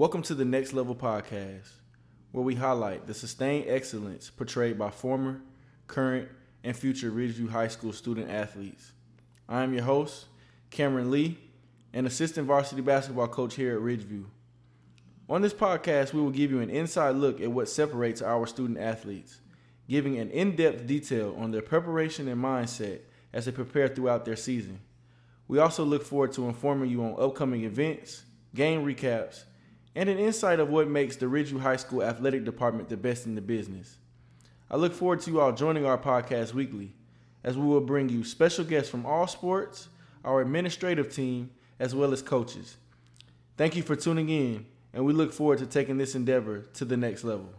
Welcome to the Next Level Podcast, where we highlight the sustained excellence portrayed by former, current, and future Ridgeview High School student athletes. I am your host, Cameron Lee, an assistant varsity basketball coach here at Ridgeview. On this podcast, we will give you an inside look at what separates our student athletes, giving an in depth detail on their preparation and mindset as they prepare throughout their season. We also look forward to informing you on upcoming events, game recaps, and an insight of what makes the Ridgeview High School athletic department the best in the business. I look forward to you all joining our podcast weekly as we will bring you special guests from all sports, our administrative team, as well as coaches. Thank you for tuning in, and we look forward to taking this endeavor to the next level.